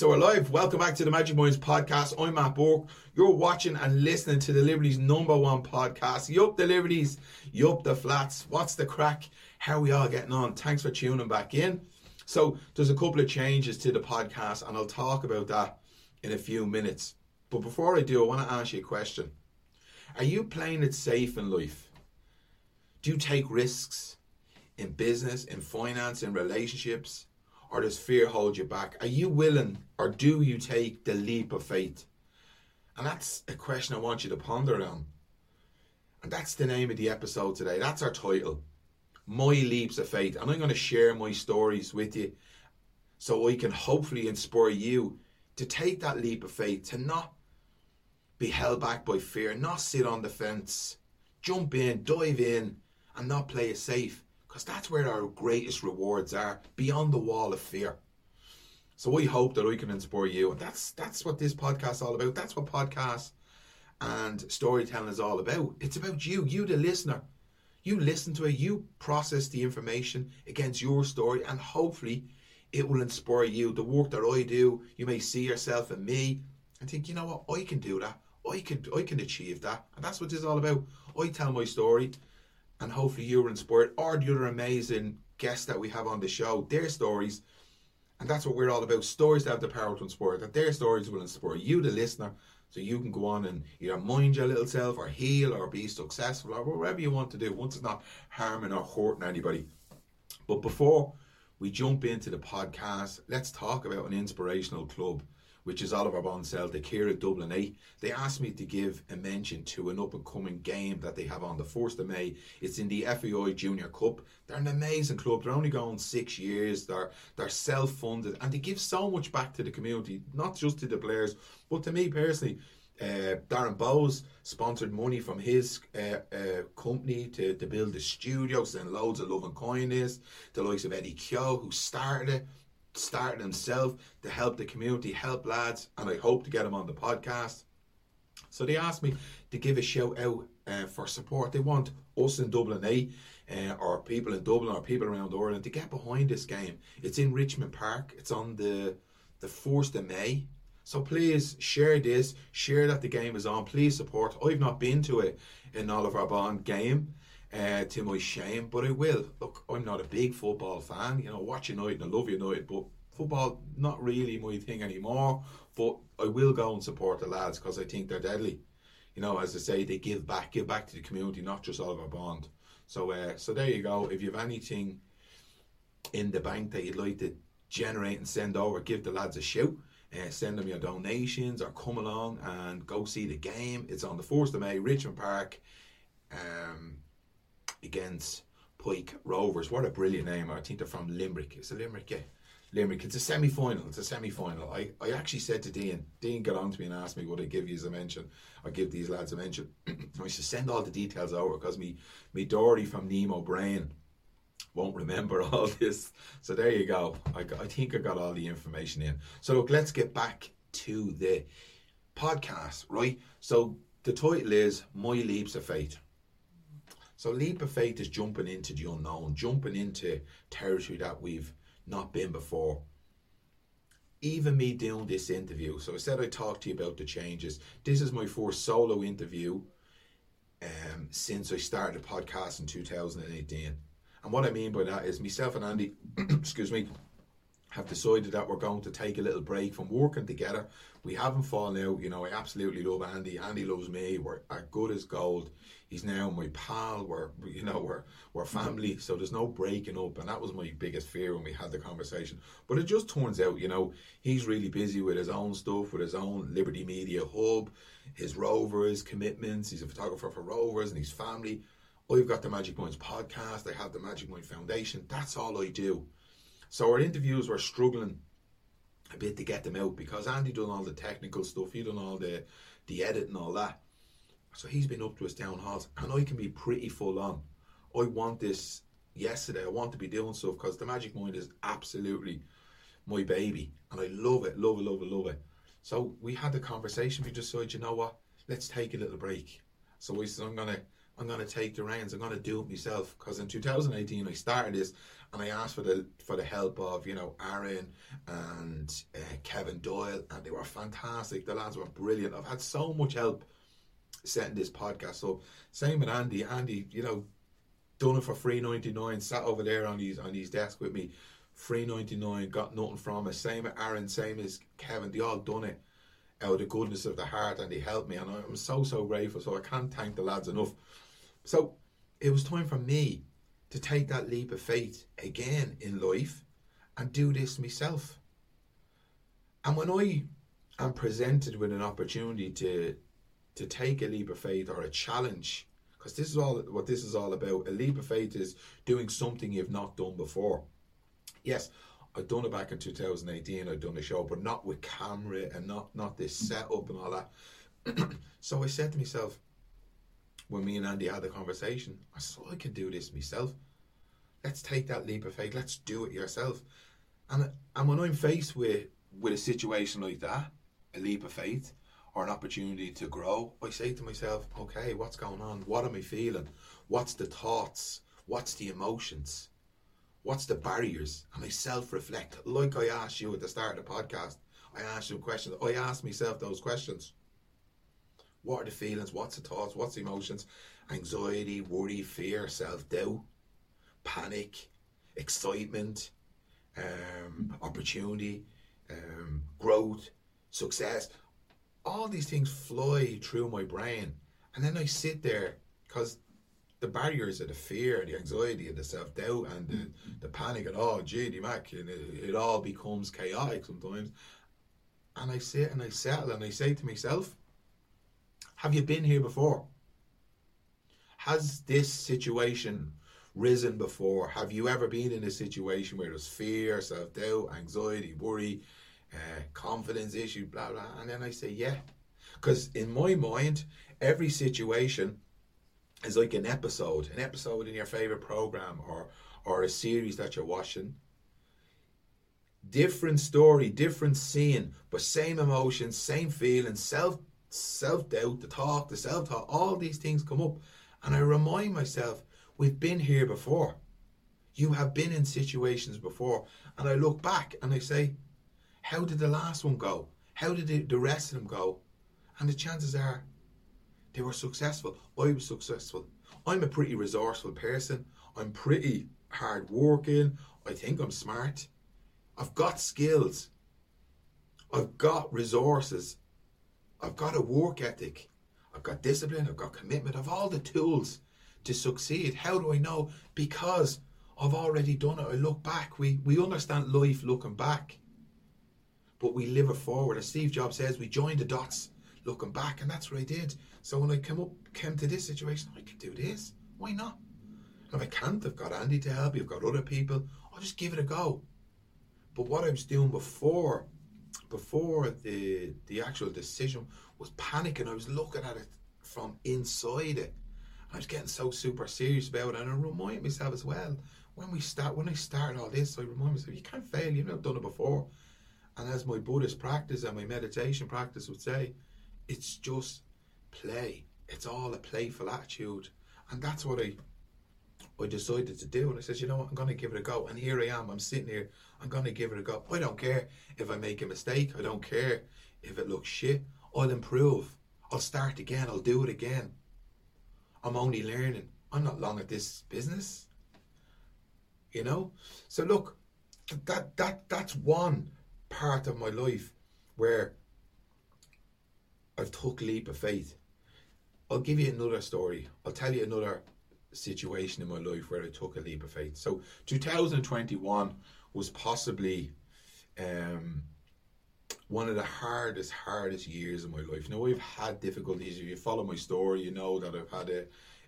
so we're live. Welcome back to the Magic Minds podcast. I'm Matt Burke. You're watching and listening to the Liberties number one podcast. Yup, the Liberties. Yup, the Flats. What's the crack? How we all getting on? Thanks for tuning back in. So, there's a couple of changes to the podcast, and I'll talk about that in a few minutes. But before I do, I want to ask you a question Are you playing it safe in life? Do you take risks in business, in finance, in relationships? Or does fear hold you back? Are you willing or do you take the leap of faith? And that's a question I want you to ponder on. And that's the name of the episode today. That's our title. My leaps of faith. And I'm going to share my stories with you so I can hopefully inspire you to take that leap of faith, to not be held back by fear, not sit on the fence, jump in, dive in, and not play it safe because that's where our greatest rewards are beyond the wall of fear. So we hope that we can inspire you, and that's that's what this podcast is all about. That's what podcasts and storytelling is all about. It's about you, you the listener. You listen to it, you process the information against your story, and hopefully it will inspire you. The work that I do, you may see yourself in me and think, you know what, I can do that. I can I can achieve that. And that's what this is all about. I tell my story and hopefully you were inspired, or the other amazing guests that we have on the show, their stories. And that's what we're all about stories that have the power to inspire, that their stories will inspire you, the listener, so you can go on and either mind your little self or heal or be successful or whatever you want to do once it's not harming or hurting anybody. But before we jump into the podcast, let's talk about an inspirational club which is Oliver Bond Celtic, the Kira Dublin 8. They asked me to give a mention to an up and coming game that they have on the 1st of May. It's in the FAI Junior Cup. They're an amazing club. They're only going six years. They're they're self funded and they give so much back to the community, not just to the players, but to me personally. Uh, Darren Bowes sponsored money from his uh, uh, company to, to build the studio, send loads of love and kindness. The likes of Eddie Kyo, who started it, started himself to help the community, help lads, and I hope to get him on the podcast. So they asked me to give a shout out uh, for support. They want us in Dublin 8, uh, or people in Dublin, or people around Ireland to get behind this game. It's in Richmond Park. It's on the the first of May. So please share this, share that the game is on. Please support. I've not been to it in Oliver Bond game uh, to my shame, but I will. Look, I'm not a big football fan. You know, watch United and I love United, but football not really my thing anymore. But I will go and support the lads because I think they're deadly. You know, as I say, they give back, give back to the community, not just Oliver Bond. So, uh, so there you go. If you have anything in the bank that you'd like to generate and send over, give the lads a shout. Uh, send them your donations or come along and go see the game. It's on the 4th of May, Richmond Park. Um, against Pike Rovers. What a brilliant name. I think they're from Limerick. It's a Limerick, yeah. Limerick. It's a semi final. It's a semi final. I, I actually said to Dean, Dean got on to me and asked me, would I give you a mention? I give these lads a mention. I should send all the details over because me, me Dory from Nemo Brain won't remember all this. So there you go. I, I think I got all the information in. So look, let's get back to the podcast, right? So the title is My Leaps of Faith. So leap of faith is jumping into the unknown, jumping into territory that we've not been before. Even me doing this interview, so I said I'd talk to you about the changes. This is my first solo interview um, since I started the podcast in 2018. And what I mean by that is myself and Andy, excuse me, have decided that we're going to take a little break from working together. We haven't fallen out. You know, I absolutely love Andy. Andy loves me. We're as good as gold he's now my pal. We're you know we're we're family, so there's no breaking up, and that was my biggest fear when we had the conversation. But it just turns out, you know, he's really busy with his own stuff, with his own Liberty Media Hub, his Rovers commitments. He's a photographer for Rovers and his family. I've got the Magic Minds podcast. I have the Magic Mind Foundation. That's all I do. So our interviews were struggling a bit to get them out because Andy done all the technical stuff. He done all the the edit and all that. So he's been up to his town halls, and I can be pretty full on. I want this yesterday. I want to be doing stuff because the Magic Mind is absolutely my baby, and I love it, love it, love it, love it. So we had the conversation. We just said, you know what? Let's take a little break. So we said, I'm gonna, I'm going to take the reins. I'm going to do it myself. Because in 2018, I started this, and I asked for the for the help of you know Aaron and uh, Kevin Doyle, and they were fantastic. The lads were brilliant. I've had so much help setting this podcast up. Same with Andy. Andy, you know, done it for free ninety nine. Sat over there on his on his desk with me, free ninety nine. Got nothing from it. Same with Aaron. Same as Kevin. They all done it out of the goodness of the heart, and they helped me, and I'm so so grateful. So I can't thank the lads enough. So it was time for me to take that leap of faith again in life and do this myself. And when I am presented with an opportunity to to take a leap of faith or a challenge, because this is all what this is all about. A leap of faith is doing something you've not done before. Yes, I've done it back in 2018. I've done a show, but not with camera and not not this mm. setup and all that. so I said to myself, when me and Andy had the conversation, I said, I can do this myself. Let's take that leap of faith. Let's do it yourself. And and when I'm faced with with a situation like that, a leap of faith or an opportunity to grow, I say to myself, okay, what's going on? What am I feeling? What's the thoughts? What's the emotions? What's the barriers? And I self-reflect, like I asked you at the start of the podcast. I asked you questions. I asked myself those questions. What are the feelings? What's the thoughts? What's the emotions? Anxiety, worry, fear, self doubt, panic, excitement, um, opportunity, um, growth, success. All these things fly through my brain. And then I sit there because the barriers of the fear, the anxiety, and the self doubt, and the, the panic, and oh, gee, Mac, and it, it all becomes chaotic sometimes. And I sit and I settle and I say to myself, have you been here before? Has this situation risen before? Have you ever been in a situation where there's fear, self doubt, anxiety, worry, uh, confidence issue, blah, blah? And then I say, yeah. Because in my mind, every situation is like an episode, an episode in your favorite program or, or a series that you're watching. Different story, different scene, but same emotions, same feelings, self self doubt, the talk, the self talk, all these things come up. And I remind myself, we've been here before. You have been in situations before. And I look back and I say, how did the last one go? How did the rest of them go? And the chances are they were successful. I was successful. I'm a pretty resourceful person. I'm pretty hard working. I think I'm smart. I've got skills. I've got resources. I've got a work ethic. I've got discipline. I've got commitment. I've all the tools to succeed. How do I know? Because I've already done it. I look back. We we understand life looking back, but we live it forward. As Steve Jobs says, we join the dots looking back, and that's what I did. So when I came up, came to this situation, I can do this. Why not? And if I can't, I've got Andy to help. You've got other people. I'll just give it a go. But what I was doing before before the the actual decision was panicking. I was looking at it from inside it. I was getting so super serious about it, and I remind myself as well when we start when I started all this, I remind myself you can't fail. You've never done it before. And as my Buddhist practice and my meditation practice would say, it's just play. It's all a playful attitude, and that's what I I decided to do. And I said, you know what, I'm going to give it a go. And here I am. I'm sitting here. I'm going to give it a go. I don't care if I make a mistake. I don't care if it looks shit. I'll improve. I'll start again. I'll do it again. I'm only learning. I'm not long at this business. You know? So look, that that that's one part of my life where I've took leap of faith. I'll give you another story. I'll tell you another situation in my life where I took a leap of faith. So 2021 was possibly um, one of the hardest, hardest years of my life. Now I've had difficulties. If you follow my story, you know that I've had a,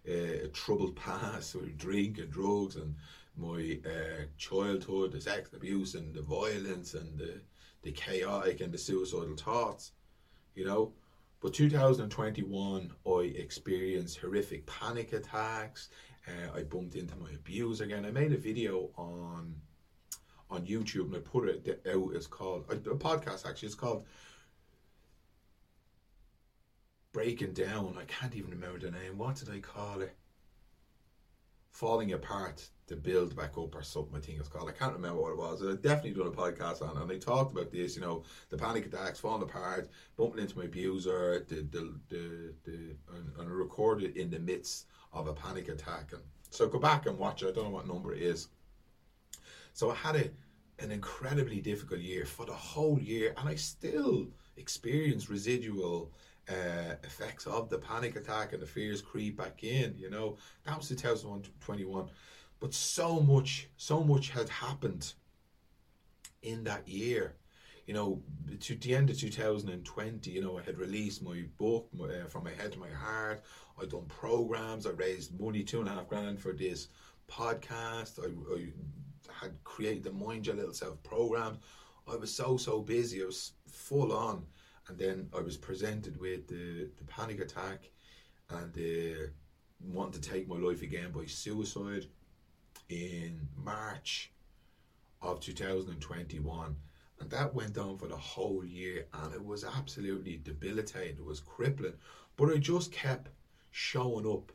a, a troubled past with drink and drugs and my uh, childhood, the sex abuse and the violence and the, the chaotic and the suicidal thoughts, you know. But 2021, I experienced horrific panic attacks. Uh, I bumped into my abuser again. I made a video on on YouTube and I put it out. It's called a podcast. Actually, it's called breaking down. I can't even remember the name. What did I call it? Falling apart to build back up or something. I think it's called. I can't remember what it was. I definitely done a podcast on, and they talked about this. You know, the panic attacks, falling apart, bumping into my abuser, the the the, the and, and recorded in the midst of a panic attack. And so go back and watch it. I don't know what number it is. So I had a an incredibly difficult year for the whole year, and I still experience residual uh, effects of the panic attack and the fears creep back in. You know, that was 2021, but so much, so much had happened in that year. You know, to the end of 2020, you know, I had released my book uh, from my head to my heart. I'd done programs. I raised money, two and a half grand for this podcast. I, I had created the Mind Your Little Self program. I was so so busy. I was full on, and then I was presented with the, the panic attack, and uh, wanting to take my life again by suicide in March of 2021. And that went on for the whole year, and it was absolutely debilitating. It was crippling, but I just kept showing up.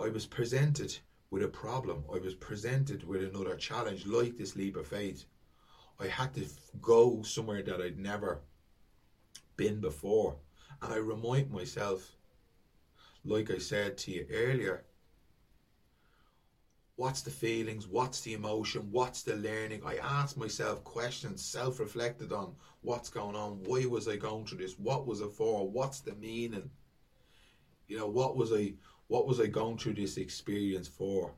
I was presented with a problem. I was presented with another challenge like this leap of faith. I had to go somewhere that I'd never been before. And I remind myself, like I said to you earlier, what's the feelings, what's the emotion, what's the learning? I asked myself questions, self reflected on what's going on, why was I going through this, what was it for, what's the meaning? You know, what was I what was I going through this experience for?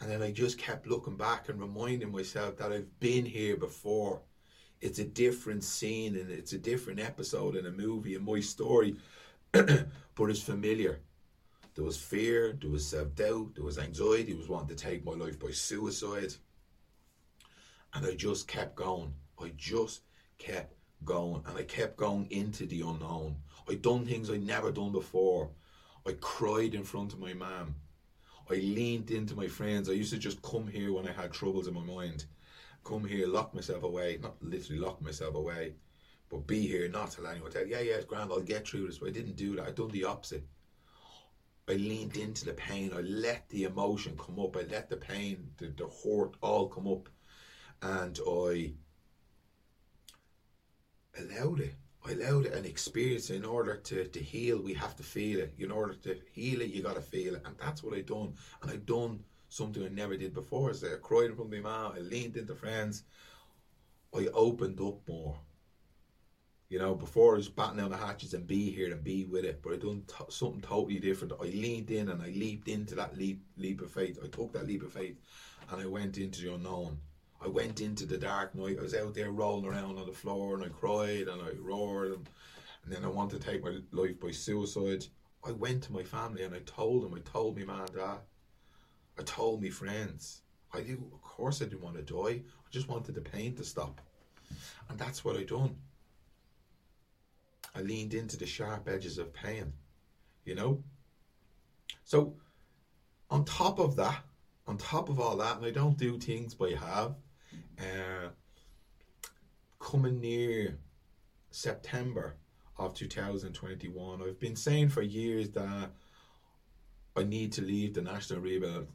And then I just kept looking back and reminding myself that I've been here before. It's a different scene and it's a different episode in a movie and my story, but it's familiar. There was fear, there was self doubt, there was anxiety, there was wanting to take my life by suicide. And I just kept going. I just kept going and I kept going into the unknown. I'd done things I'd never done before. I cried in front of my mum. I leaned into my friends. I used to just come here when I had troubles in my mind. Come here, lock myself away. Not literally lock myself away, but be here, not tell anyone. Tell, yeah, yeah, it's grand, I'll get through this. But I didn't do that. I done the opposite. I leaned into the pain. I let the emotion come up. I let the pain, the, the hurt all come up. And I allowed it. Allowed an experience in order to, to heal, we have to feel it. In order to heal it, you got to feel it. And that's what I done. And I done something I never did before. So I cried from my mom, I leaned into friends, I opened up more. You know, before I was batting down the hatches and be here and be with it, but I done t- something totally different. I leaned in and I leaped into that leap leap of faith. I took that leap of faith, and I went into the unknown. I went into the dark night. I was out there rolling around on the floor and I cried and I roared and, and then I wanted to take my life by suicide. I went to my family and I told them. I told my mum and dad. I told my friends. I did. Of course, I didn't want to die. I just wanted the pain to stop, and that's what I done. I leaned into the sharp edges of pain, you know. So, on top of that, on top of all that, and I don't do things by half. Uh, coming near September of 2021, I've been saying for years that I need to leave the National Rehabil-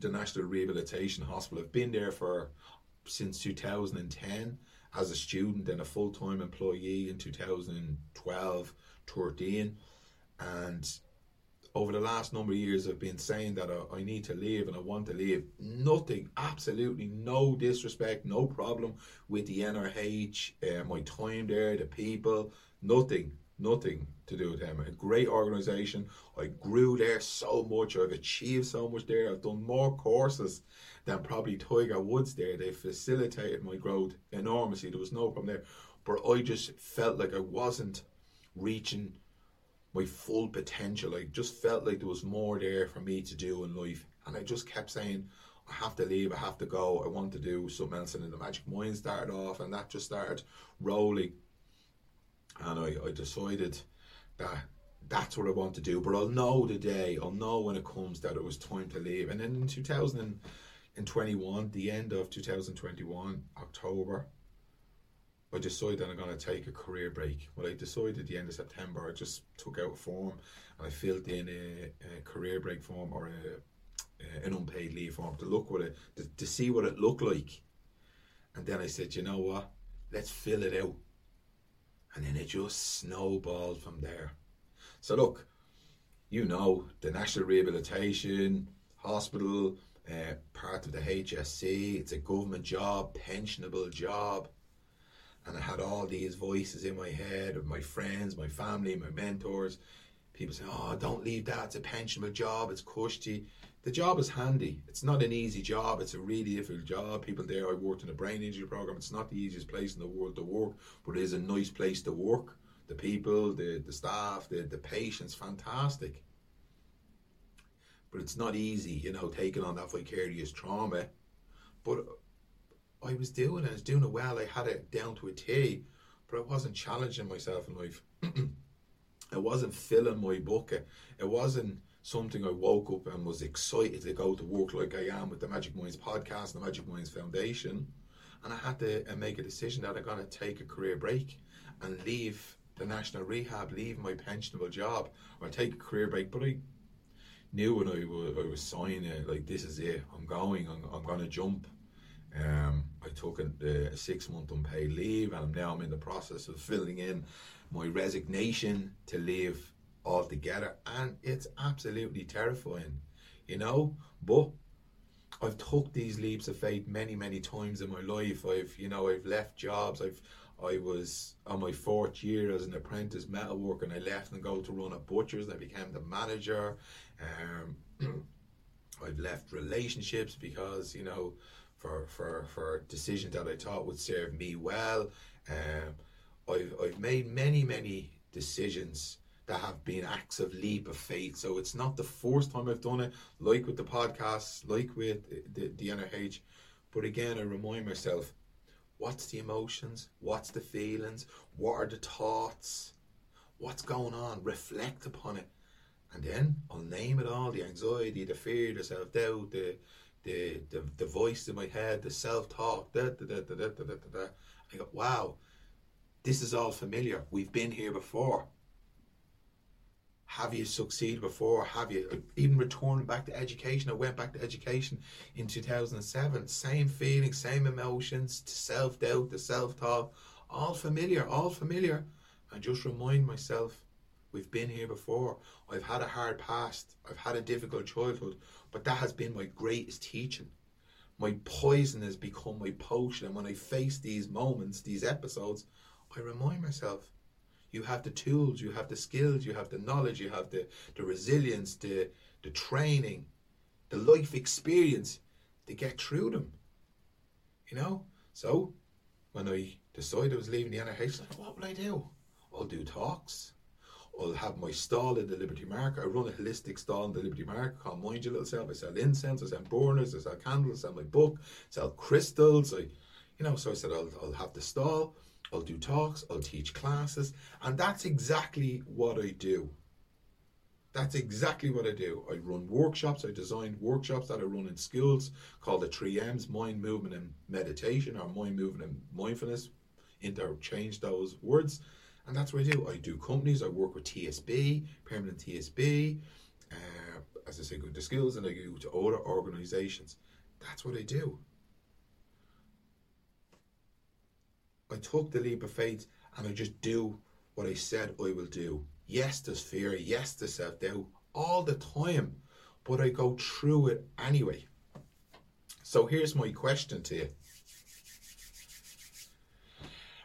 the National Rehabilitation Hospital. I've been there for since 2010 as a student and a full time employee in 2012 13 and over the last number of years I've been saying that I, I, need to leave and I want to leave. Nothing, absolutely no disrespect, no problem with the NRH, uh, my time there, the people, nothing, nothing to do with them. A great organisation. I grew there so much. I've achieved so much there. I've done more courses than probably Tiger Woods there. They facilitated my growth enormously. There was no problem there. But I just felt like I wasn't reaching my full potential. I just felt like there was more there for me to do in life. And I just kept saying, I have to leave, I have to go, I want to do something else. And then the Magic Mind started off, and that just started rolling. And I, I decided that that's what I want to do. But I'll know the day, I'll know when it comes that it was time to leave. And then in 2021, the end of 2021, October, I decided I'm going to take a career break. Well, I decided at the end of September, I just took out a form and I filled in a, a career break form or a, a, an unpaid leave form to look what it to, to see what it looked like. And then I said, you know what? Let's fill it out. And then it just snowballed from there. So look, you know the National Rehabilitation Hospital, uh, part of the HSE, It's a government job, pensionable job and I had all these voices in my head of my friends, my family, my mentors. People say, "Oh, don't leave that. It's a pensionable job. It's cushy." The job is handy. It's not an easy job. It's a really difficult job. People there, I worked in a brain injury program. It's not the easiest place in the world to work, but it is a nice place to work. The people, the the staff, the the patients, fantastic. But it's not easy, you know, taking on that vicarious trauma. But I was doing it, I was doing it well. I had it down to a T, but I wasn't challenging myself in life. I wasn't filling my bucket. It wasn't something I woke up and was excited to go to work like I am with the Magic Minds podcast and the Magic Minds Foundation. And I had to uh, make a decision that I'm going to take a career break and leave the national rehab, leave my pensionable job, or take a career break. But I knew when I was, signing it, like, this is it. I'm going, I'm, I'm going to jump. Um, I took a, a, six month unpaid leave, and now I'm in the process of filling in my resignation to leave altogether, and it's absolutely terrifying, you know. But I've took these leaps of faith many, many times in my life. I've, you know, I've left jobs. I've, I was on my fourth year as an apprentice metalworker, and I left and go to run a butcher's. I became the manager. Um, I've left relationships because you know for, for, for decisions that I thought would serve me well. Um, I've, I've made many, many decisions that have been acts of leap of faith. So it's not the first time I've done it, like with the podcast, like with the, the NRH. But again, I remind myself what's the emotions? What's the feelings? What are the thoughts? What's going on? Reflect upon it. And then I'll name it all the anxiety, the fear, the self doubt, the the, the, the voice in my head, the self talk, da, da, da, da, da, da, da, da. I go, wow, this is all familiar. We've been here before. Have you succeeded before? Have you even returned back to education? I went back to education in 2007. Same feelings, same emotions, self doubt, the self talk, all familiar, all familiar. And just remind myself We've been here before. I've had a hard past. I've had a difficult childhood, but that has been my greatest teaching. My poison has become my potion. And when I face these moments, these episodes, I remind myself you have the tools, you have the skills, you have the knowledge, you have the, the resilience, the, the training, the life experience to get through them. You know? So when I decided I was leaving the NRH, like, what will I do? I'll do talks. I'll have my stall in the Liberty Market. I run a holistic stall in the Liberty Market called Mind Your Little Self. I sell incense, I sell burners, I sell candles, I sell my book, I sell crystals. I, you know, so I said I'll, I'll have the stall, I'll do talks, I'll teach classes, and that's exactly what I do. That's exactly what I do. I run workshops. I design workshops that I run in schools called the three M's: mind, movement, and meditation, or mind, movement, and mindfulness. Interchange those words and that's what I do. I do companies. I work with TSB, permanent TSB. Uh, as I say, go to skills, and I go to other organisations. That's what I do. I took the leap of faith, and I just do what I said I will do. Yes, there's fear. Yes, there's self doubt all the time, but I go through it anyway. So here's my question to you.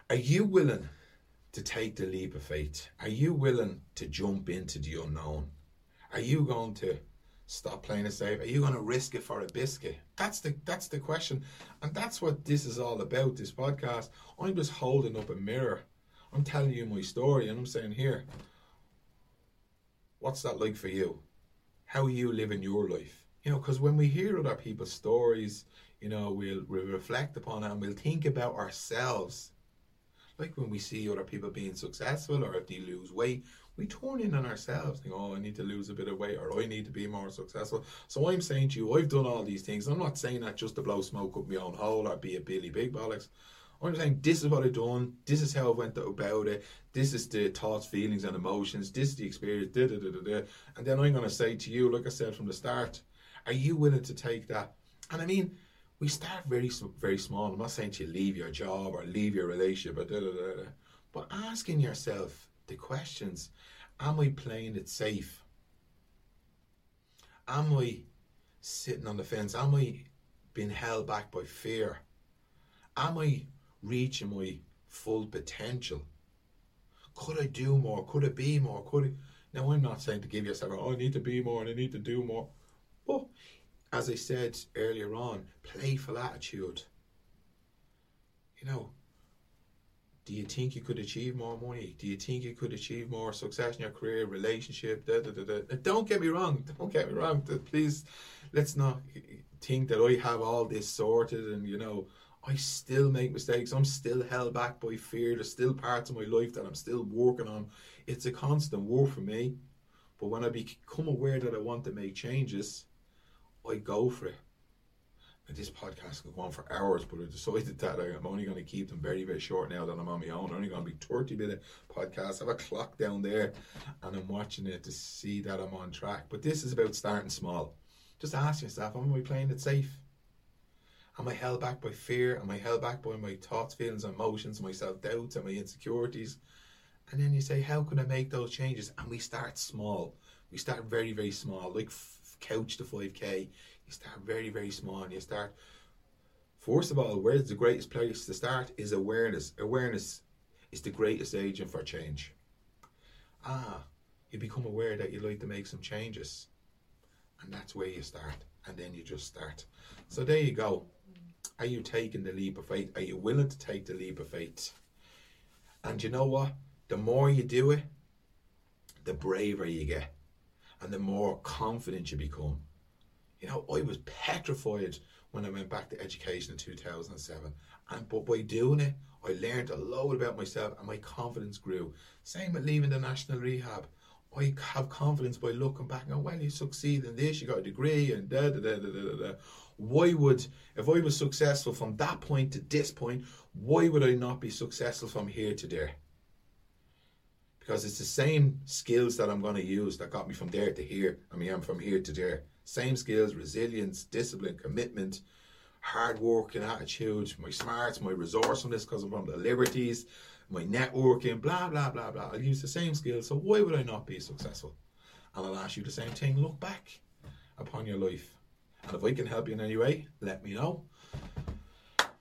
Are you willing to take the leap of faith? Are you willing to jump into the unknown? Are you going to stop playing it safe? Are you going to risk it for a biscuit? That's the that's the question, and that's what this is all about. This podcast. I'm just holding up a mirror. I'm telling you my story, and I'm saying here, what's that like for you? How are you living your life? You know, because when we hear other people's stories, you know, we'll, we'll reflect upon it and we'll think about ourselves like when we see other people being successful or if they lose weight, we turn in on ourselves, think, oh, I need to lose a bit of weight or I need to be more successful. So I'm saying to you, I've done all these things. I'm not saying that just to blow smoke up my own hole or be a Billy Big Bollocks. I'm saying this is what I've done. This is how I went about it. This is the thoughts, feelings, and emotions. This is the experience. Da, da, da, da, da. And then I'm going to say to you, like I said from the start, are you willing to take that? And I mean, we start very, very small. I'm not saying to you leave your job or leave your relationship, but da, da, da, da. but asking yourself the questions: Am I playing it safe? Am I sitting on the fence? Am I being held back by fear? Am I reaching my full potential? Could I do more? Could I be more? Could I? Now, I'm not saying to give yourself, oh, I need to be more and I need to do more. But as I said earlier on, playful attitude. You know, do you think you could achieve more money? Do you think you could achieve more success in your career, relationship? Da, da, da. Don't get me wrong. Don't get me wrong. Please, let's not think that I have all this sorted and, you know, I still make mistakes. I'm still held back by fear. There's still parts of my life that I'm still working on. It's a constant war for me. But when I become aware that I want to make changes, I go for it. And this podcast can go on for hours, but I decided that I'm only going to keep them very, very short now that I'm on my own. I'm only going to be 30 minute podcast. I have a clock down there and I'm watching it to see that I'm on track. But this is about starting small. Just ask yourself, am I playing it safe? Am I held back by fear? Am I held back by my thoughts, feelings, emotions, my self doubts, and my insecurities? And then you say, how can I make those changes? And we start small. We start very, very small, like couch to 5k. You start very, very small and you start. First of all, where's the greatest place to start is awareness. Awareness is the greatest agent for change. Ah, you become aware that you'd like to make some changes. And that's where you start. And then you just start. So there you go. Are you taking the leap of faith? Are you willing to take the leap of faith? And you know what? The more you do it, the braver you get, and the more confident you become. You know, I was petrified when I went back to education in 2007. And but by doing it, I learned a lot about myself and my confidence grew. Same with leaving the national rehab. I have confidence by looking back and well, you succeed in this, you got a degree and da da da da da da why would if I was successful from that point to this point, why would I not be successful from here to there? Because it's the same skills that I'm going to use that got me from there to here. I mean, I'm from here to there. Same skills, resilience, discipline, commitment, hard work and attitude, my smarts, my resourcefulness because I'm from the liberties, my networking, blah, blah, blah, blah. I'll use the same skills. So why would I not be successful? And I'll ask you the same thing. Look back upon your life and if I can help you in any way, let me know.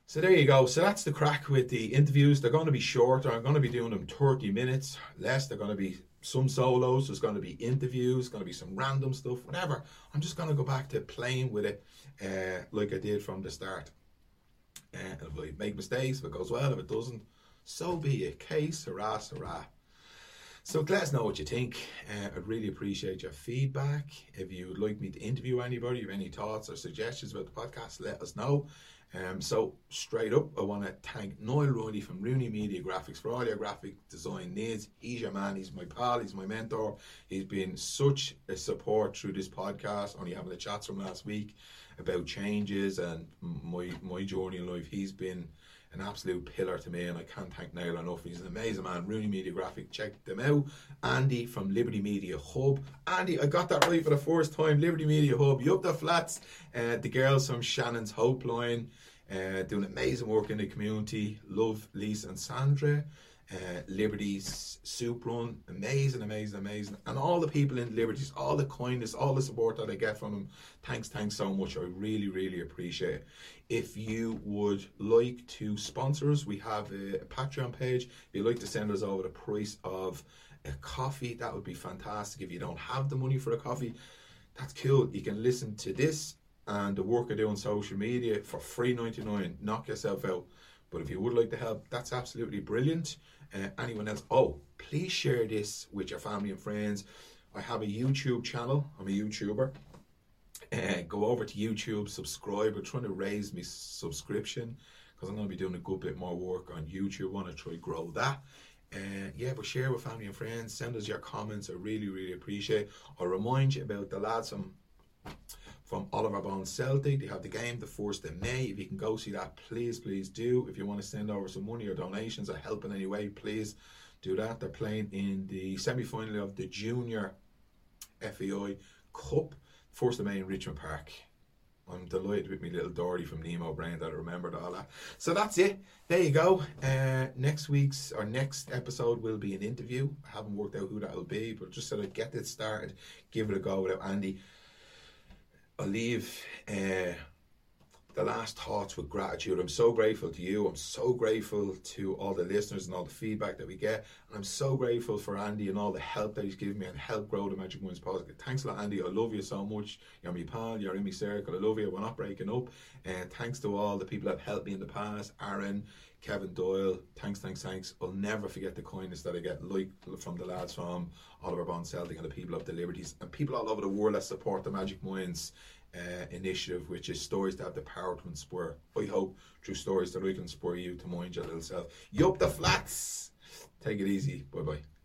So there you go. So that's the crack with the interviews. They're going to be shorter. I'm going to be doing them 30 minutes less. They're going to be some solos. There's going to be interviews. Going to be some random stuff. Whatever. I'm just going to go back to playing with it uh, like I did from the start. Uh, if I make mistakes, if it goes well, if it doesn't, so be it. Case, hurrah, hurrah. So let us know what you think. Uh, I'd really appreciate your feedback. If you would like me to interview anybody, have any thoughts or suggestions about the podcast, let us know. Um, so straight up, I want to thank Noel Rooney from Rooney Media Graphics for all your graphic design needs. He's your man. He's my pal. He's my mentor. He's been such a support through this podcast. Only having the chats from last week about changes and my my journey in life. He's been an absolute pillar to me, and I can't thank Niall enough. He's an amazing man. Rooney Media Graphic, check them out. Andy from Liberty Media Hub. Andy, I got that right for the first time. Liberty Media Hub, you up the flats. Uh, the girls from Shannon's Hope Line, uh, doing amazing work in the community. Love Lisa and Sandra uh, Liberties Soup Run, amazing, amazing, amazing, and all the people in Liberties, all the kindness, all the support that I get from them. Thanks, thanks so much. I really, really appreciate it. If you would like to sponsor us, we have a, a Patreon page. If you'd like to send us over the price of a coffee, that would be fantastic. If you don't have the money for a coffee, that's cool. You can listen to this and the work I do on social media for free 99. Knock yourself out. But if you would like to help, that's absolutely brilliant uh, anyone else. Oh, please share this with your family and friends. I have a YouTube channel. I'm a YouTuber. Uh, go over to YouTube, subscribe. We're trying to raise my subscription because I'm going to be doing a good bit more work on YouTube. I want to try grow that. Uh, yeah, but share with family and friends. Send us your comments. I really, really appreciate. I'll remind you about the lads from from Oliver Bond Celtic. They have the game the 1st of May. If you can go see that, please, please do. If you want to send over some money or donations or help in any way, please do that. They're playing in the semi final of the Junior FAI Cup, 1st of May in Richmond Park. I'm delighted with me little Dory from Nemo Brain that I remembered all that. So that's it. There you go. Uh, next week's or next episode will be an interview. I haven't worked out who that will be, but just sort of get it started, give it a go without Andy. I'll leave uh, the last thoughts with gratitude. I'm so grateful to you. I'm so grateful to all the listeners and all the feedback that we get. And I'm so grateful for Andy and all the help that he's given me and help grow the Magic Minds podcast. Thanks a lot, Andy. I love you so much. You're my pal. You're in my circle. I love you. We're not breaking up. And thanks to all the people that helped me in the past. Aaron, Kevin Doyle, thanks, thanks, thanks. I'll never forget the kindness that I get, like from the lads from Oliver Bond Celtic and the people of the Liberties and people all over the world that support the Magic Minds uh, initiative, which is stories that have the power to inspire. I hope through stories that I can inspire you to mind your little self. Yup, the flats. Take it easy. Bye bye.